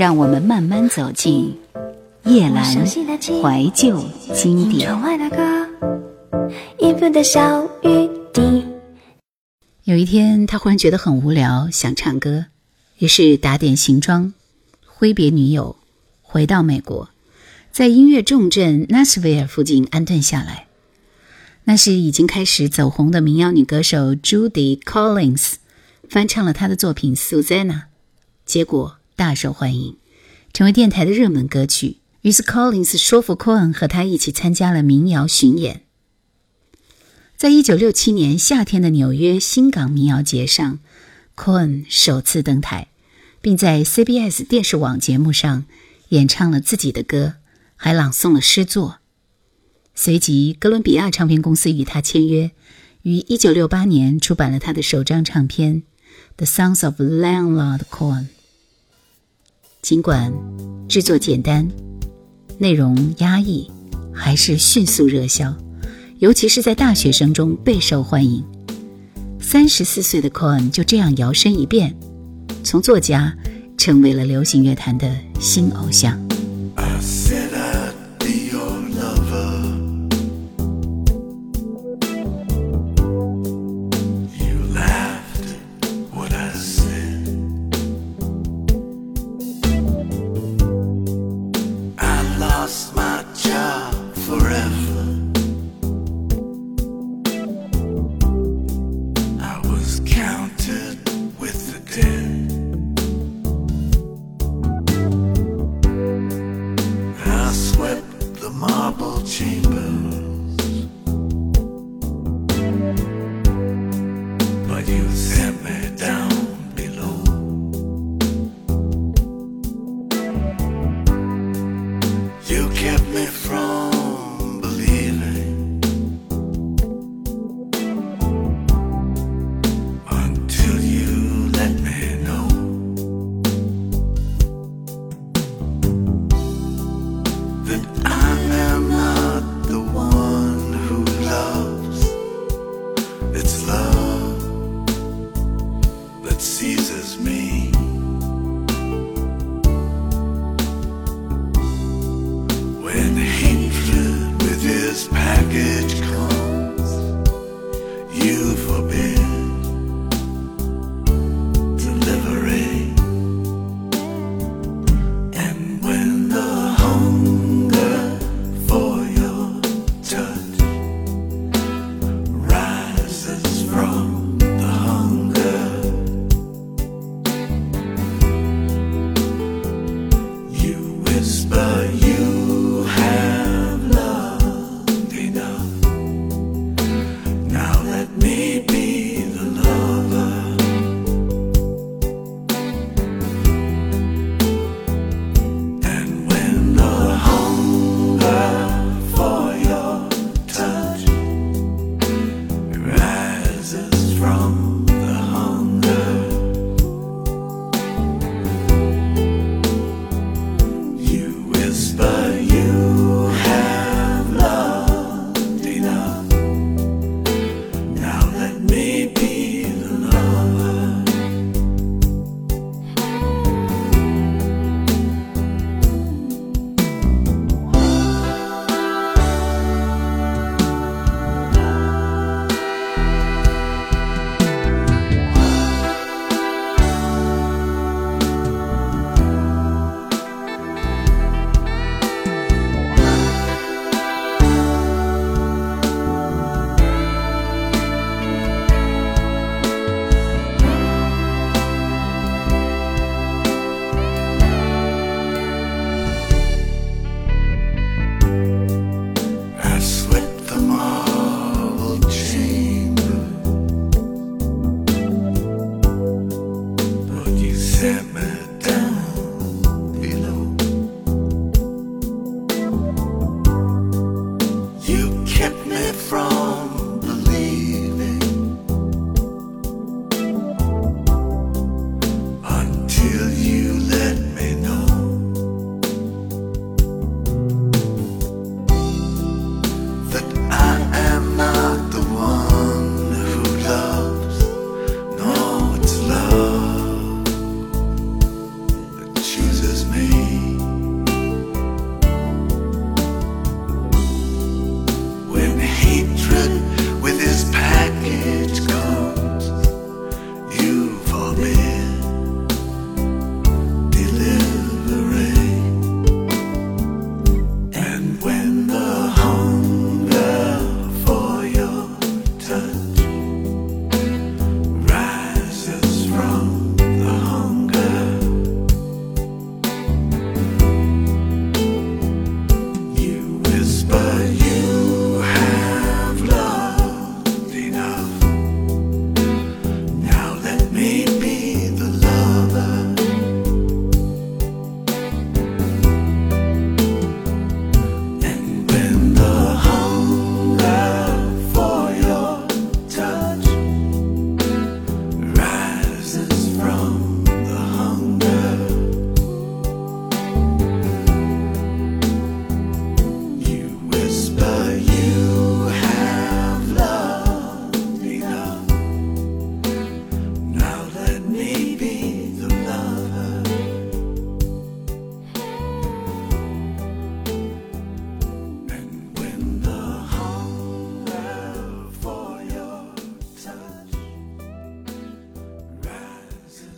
让我们慢慢走进夜阑怀旧经典。有一天，他忽然觉得很无聊，想唱歌，于是打点行装，挥别女友，回到美国，在音乐重镇纳什维尔附近安顿下来。那是已经开始走红的民谣女歌手 Judy Collins 翻唱了她的作品《Susanna》，结果大受欢迎，成为电台的热门歌曲。于是 Collins 说服 Cohen 和他一起参加了民谣巡演。在一九六七年夏天的纽约新港民谣节上，Cohen 首次登台，并在 CBS 电视网节目上演唱了自己的歌，还朗诵了诗作。随即，哥伦比亚唱片公司与他签约，于一九六八年出版了他的首张唱片《The Songs of Leonard Cohen》。尽管制作简单，内容压抑，还是迅速热销。尤其是在大学生中备受欢迎。三十四岁的 Con 就这样摇身一变，从作家成为了流行乐坛的新偶像。marble chamber.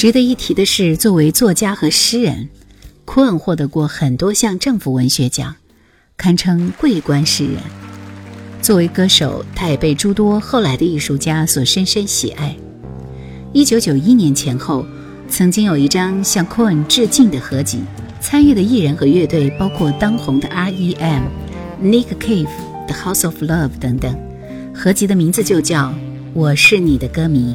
值得一提的是，作为作家和诗人，库恩获得过很多项政府文学奖，堪称桂冠诗人。作为歌手，他也被诸多后来的艺术家所深深喜爱。一九九一年前后，曾经有一张向库恩致敬的合集，参与的艺人和乐队包括当红的 R.E.M、Nick Cave、The House of Love 等等。合集的名字就叫《我是你的歌迷》。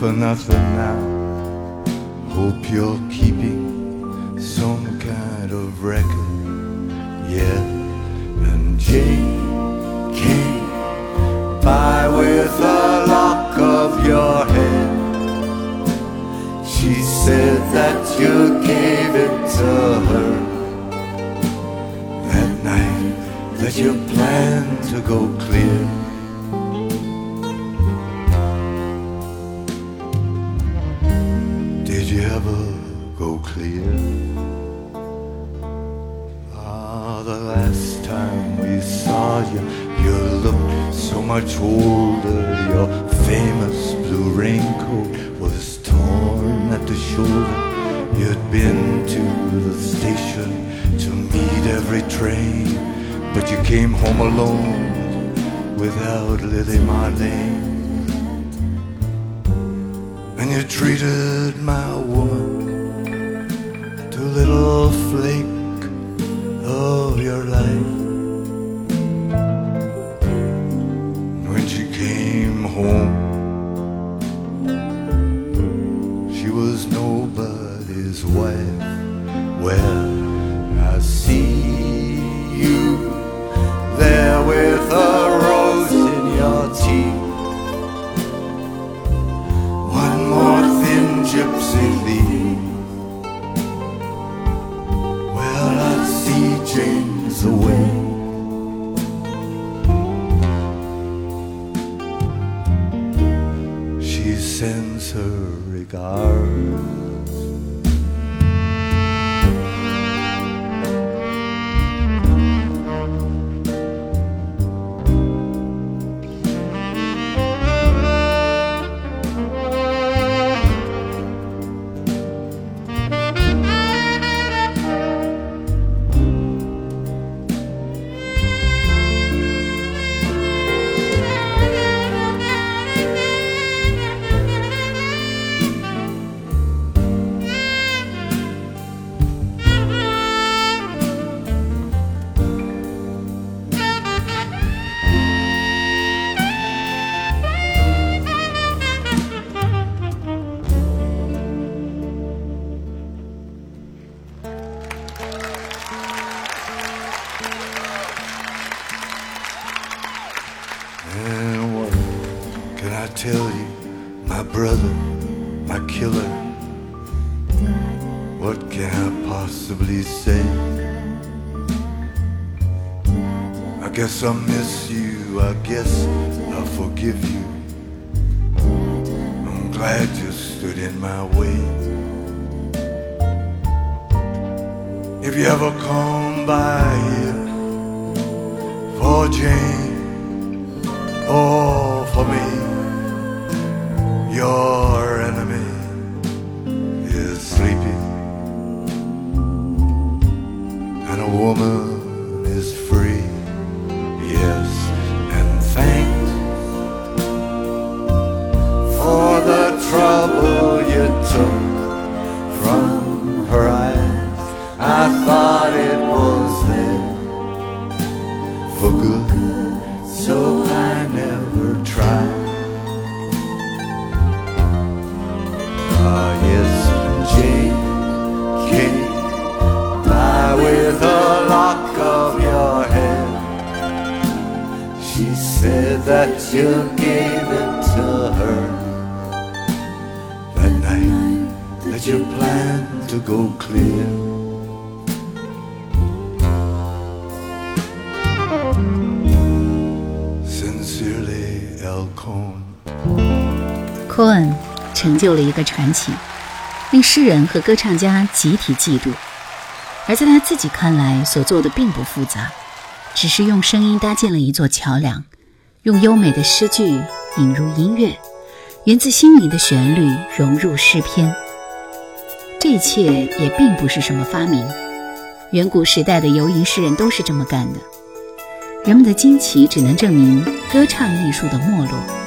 for nothing now. Hope you're keeping some kind of record. Yeah, and Jane came by with a lock of your hair. She said that you gave it to her that night that you planned to go clear. Much older. Your famous blue raincoat was torn at the shoulder. You'd been to the station to meet every train, but you came home alone without Lili Marlene. And you treated my woman to a little flake of your life. James away. She sends her regards. Guess I miss you, I guess I forgive you. I'm glad you stood in my way. If you ever come by here for Jane or for me, your 就了一个传奇，令诗人和歌唱家集体嫉妒。而在他自己看来，所做的并不复杂，只是用声音搭建了一座桥梁，用优美的诗句引入音乐，源自心灵的旋律融入诗篇。这一切也并不是什么发明，远古时代的游吟诗人都是这么干的。人们的惊奇只能证明歌唱艺术的没落。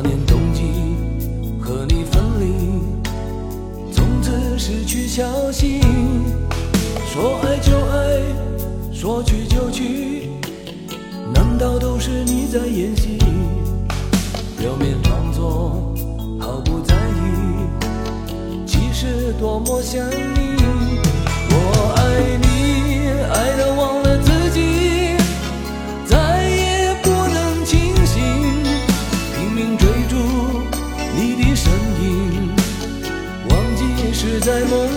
那年冬季和你分离，从此失去消息。说爱就爱，说去就去，难道都是你在演戏？表面装作毫不在意，其实多么想你。记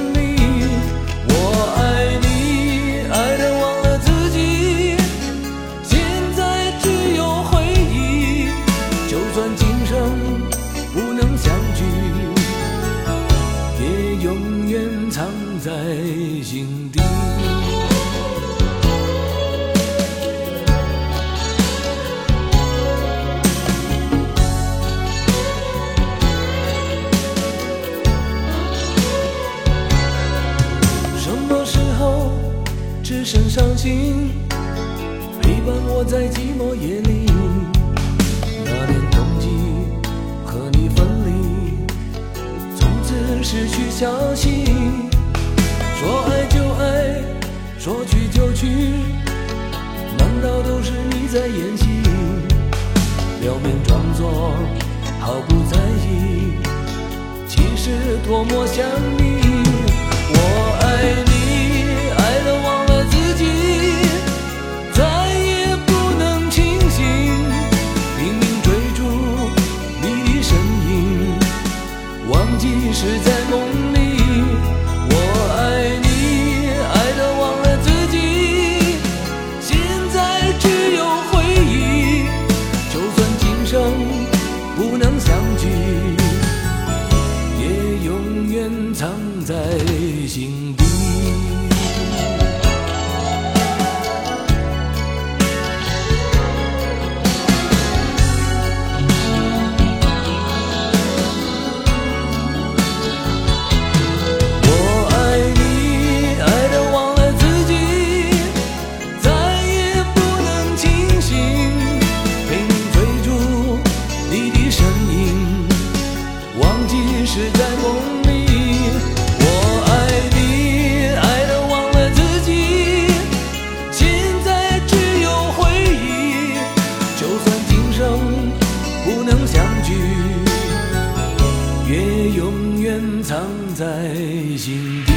心底。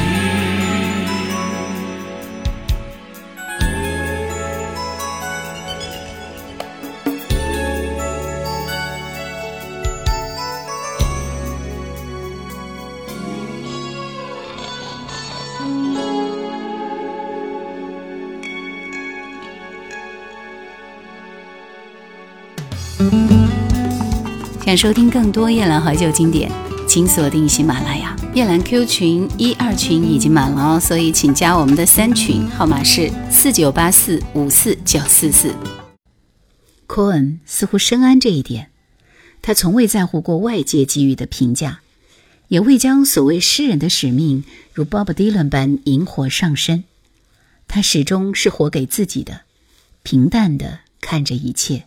想收听更多夜兰怀旧经典，请锁定喜马拉雅。夜兰 Q 群一二群已经满了哦，所以请加我们的三群，号码是四九八四五四九四四。科恩似乎深谙这一点，他从未在乎过外界给予的评价，也未将所谓诗人的使命如 Bob Dylan 般引火上身。他始终是活给自己的，平淡的看着一切。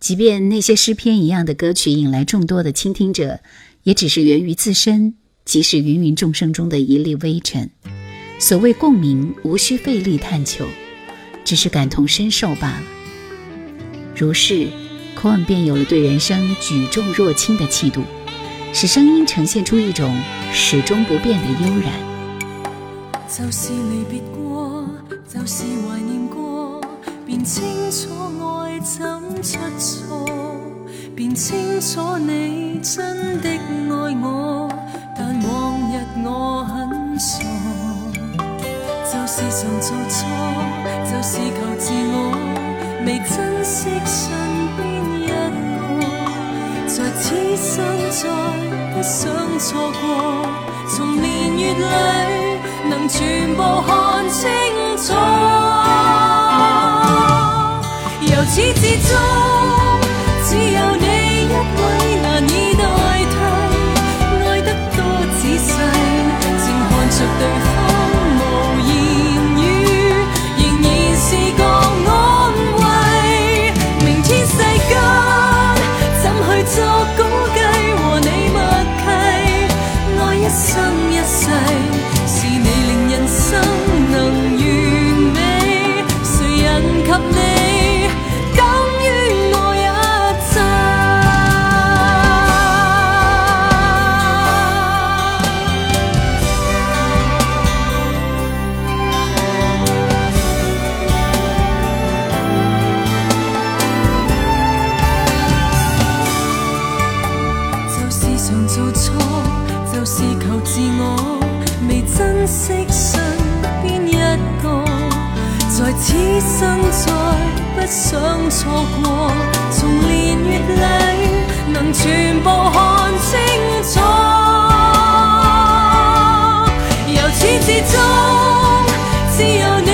即便那些诗篇一样的歌曲引来众多的倾听者，也只是源于自身，即是芸芸众生中的一粒微尘。所谓共鸣，无需费力探求，只是感同身受罢了。如是，科恩便有了对人生举重若轻的气度，使声音呈现出一种始终不变的悠然。就是离别过，就是怀念过，便清楚爱怎出错，便清楚你真的爱我，但往日我很傻。就是常做错，就是求自我，未珍惜身边一个，在此生再不想错过，从年月里能全部看清楚，由始至终是我，未珍惜身边一个，在此生再不想错过，从年月里能全部看清楚，由始至终，只有你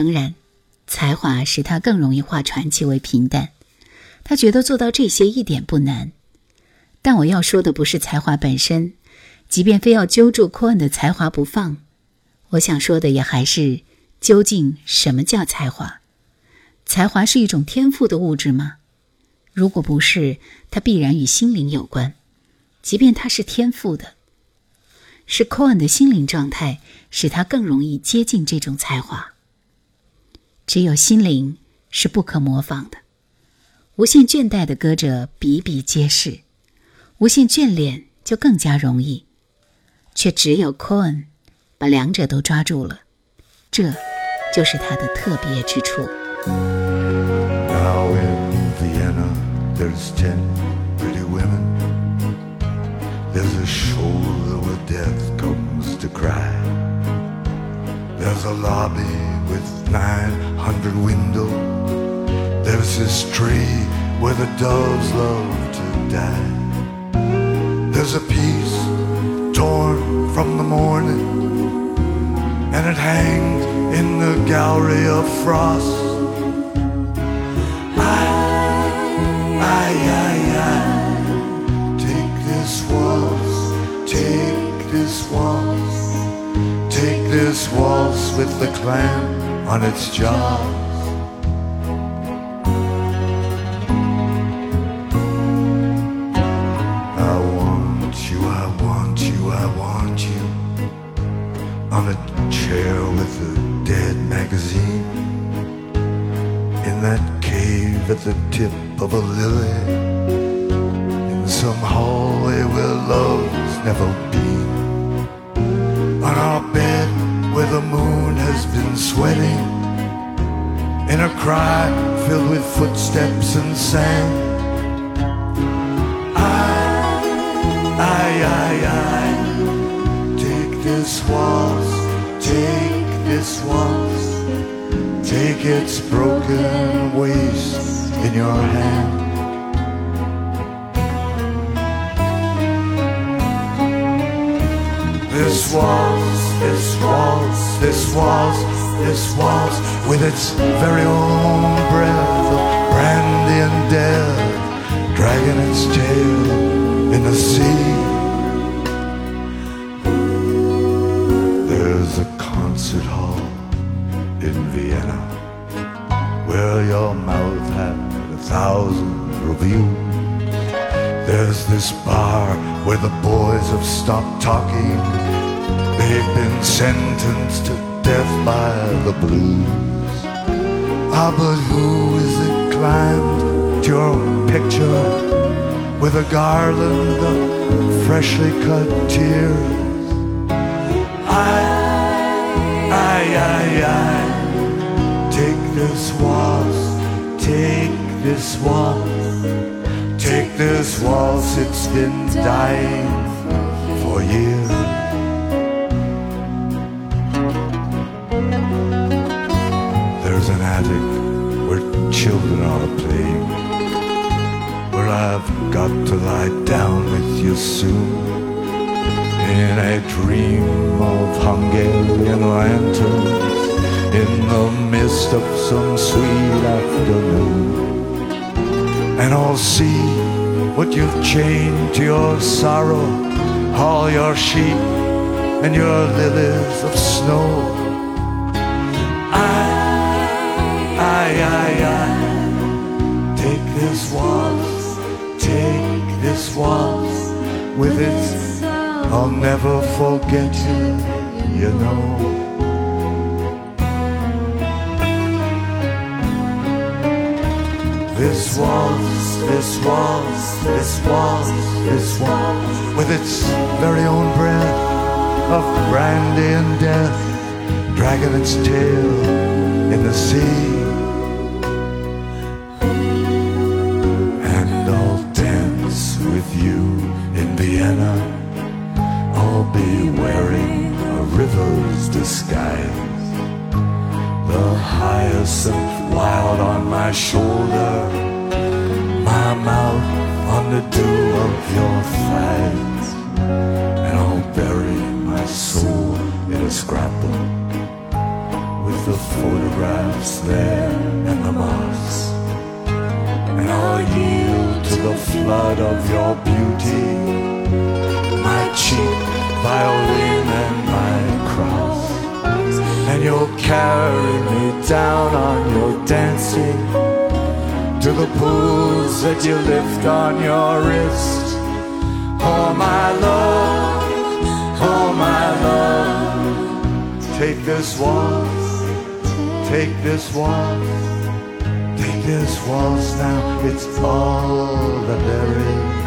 诚然，才华使他更容易化传奇为平淡。他觉得做到这些一点不难。但我要说的不是才华本身，即便非要揪住科恩的才华不放，我想说的也还是究竟什么叫才华？才华是一种天赋的物质吗？如果不是，它必然与心灵有关。即便它是天赋的，是科恩的心灵状态使他更容易接近这种才华。只有心灵是不可模仿的。无限倦怠的歌者比比皆是，无限眷恋就更加容易。却只有 Cohen 把两者都抓住了，这就是他的特别之处。Now in Vienna, there's ten pretty women. There's a shoulder where death comes to cry. There's a lobby with 900 windows. There's this tree where the doves love to die. There's a piece torn from the morning, and it hangs in the gallery of frost. I, I, I, I, take this waltz, take this waltz, take this waltz with the clam on its jaws. I want you, I want you, I want you on a chair with a dead magazine. In that cave at the tip of a lily. In some hallway where love's never been. On our the moon has been sweating in a cry filled with footsteps and sand I, I, I, I, take this waltz, take this waltz, take its broken waist in your hand. This waltz, this waltz, this waltz, this waltz, with its very own breath of brandy and death, dragging its tail in the sea. There's a concert hall in Vienna where your mouth had a thousand reviews. There's this bar where the boys have stopped talking. Been sentenced to death by the blues. Ah, but who is it climbed to your picture? with a garland of freshly cut tears. I, I, I, I, take this waltz, take this waltz, take this waltz, it's been dying for years. Attic where children are playing where I've got to lie down with you soon in a dream of Hungarian lanterns in the mist of some sweet afternoon. And I'll see what you've chained to your sorrow, all your sheep and your lilies of snow. I, I, take this waltz, take this waltz with its I'll never forget you, you know. This waltz, this waltz, this waltz, this waltz, with its very own breath of brandy and death, dragging its tail in the sea. That you lift on your wrist. Oh, my love, oh, my love, take this waltz, take this waltz. Take this waltz now, it's all that there is.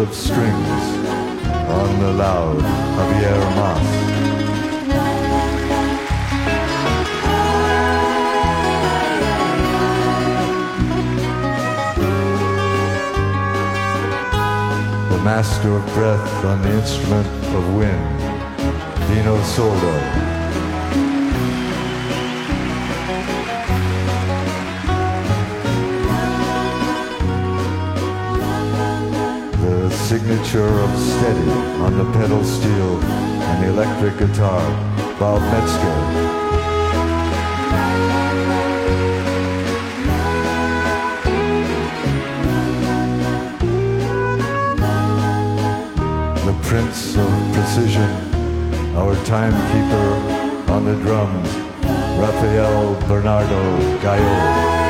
of strings on the laúd Javier Mas. The master of breath on the instrument of wind, Dino Soldo. Signature of steady on the pedal steel and electric guitar, Bob Metzger. the prince of precision, our timekeeper on the drums, Rafael Bernardo Gayol.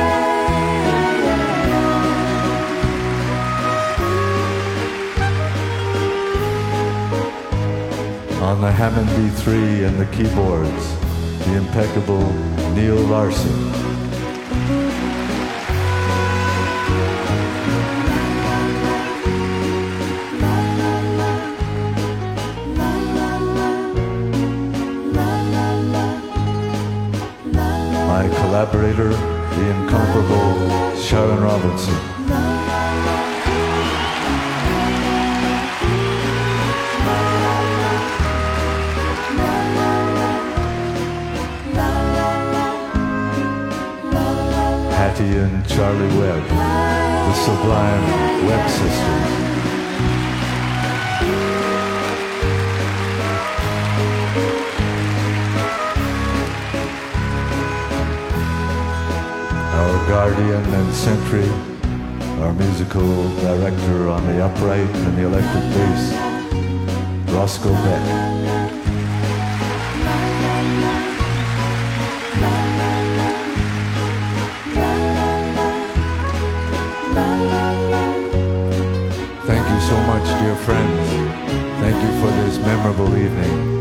On the Hammond B3 and the keyboards, the impeccable Neil Larsen. my collaborator, the incomparable Sharon Robinson. And Charlie Webb, the sublime Webb sisters. our guardian and sentry, our musical director on the upright and the electric bass, Roscoe Beck. friends. Thank you for this memorable evening.